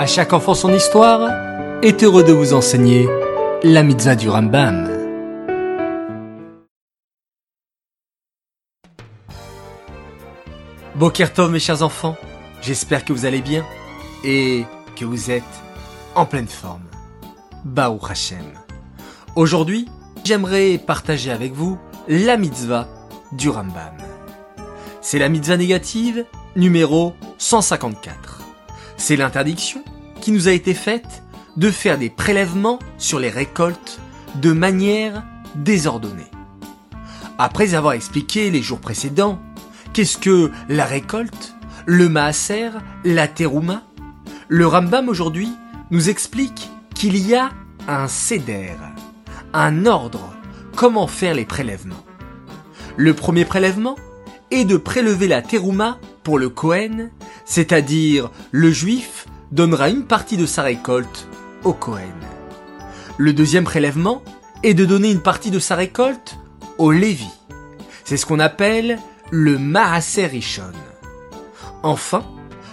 À chaque enfant son histoire est heureux de vous enseigner la mitzvah du Rambam. Bokertov mes chers enfants, j'espère que vous allez bien et que vous êtes en pleine forme. Baou Hashem. Aujourd'hui, j'aimerais partager avec vous la mitzvah du Rambam. C'est la mitzvah négative numéro 154. C'est l'interdiction qui nous a été faite de faire des prélèvements sur les récoltes de manière désordonnée. Après avoir expliqué les jours précédents qu'est-ce que la récolte, le maaser, la terouma, le Rambam aujourd'hui nous explique qu'il y a un seder, un ordre, comment faire les prélèvements. Le premier prélèvement est de prélever la terouma pour le Kohen, c'est-à-dire le juif donnera une partie de sa récolte au Kohen. Le deuxième prélèvement est de donner une partie de sa récolte au Lévi. C'est ce qu'on appelle le Maaser Rishon. Enfin,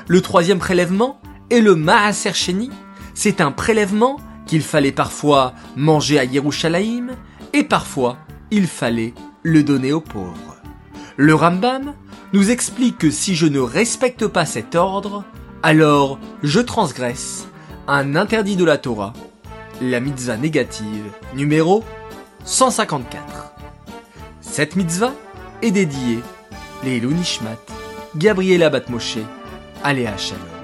le troisième prélèvement est le Maaser Sheni. C'est un prélèvement qu'il fallait parfois manger à Yerushalayim et parfois il fallait le donner aux pauvres. Le Rambam nous explique que si je ne respecte pas cet ordre, alors je transgresse un interdit de la Torah, la mitzvah négative numéro 154. Cette mitzvah est dédiée les Nishmat, Gabriela Batmoshe, Aléa Shalom.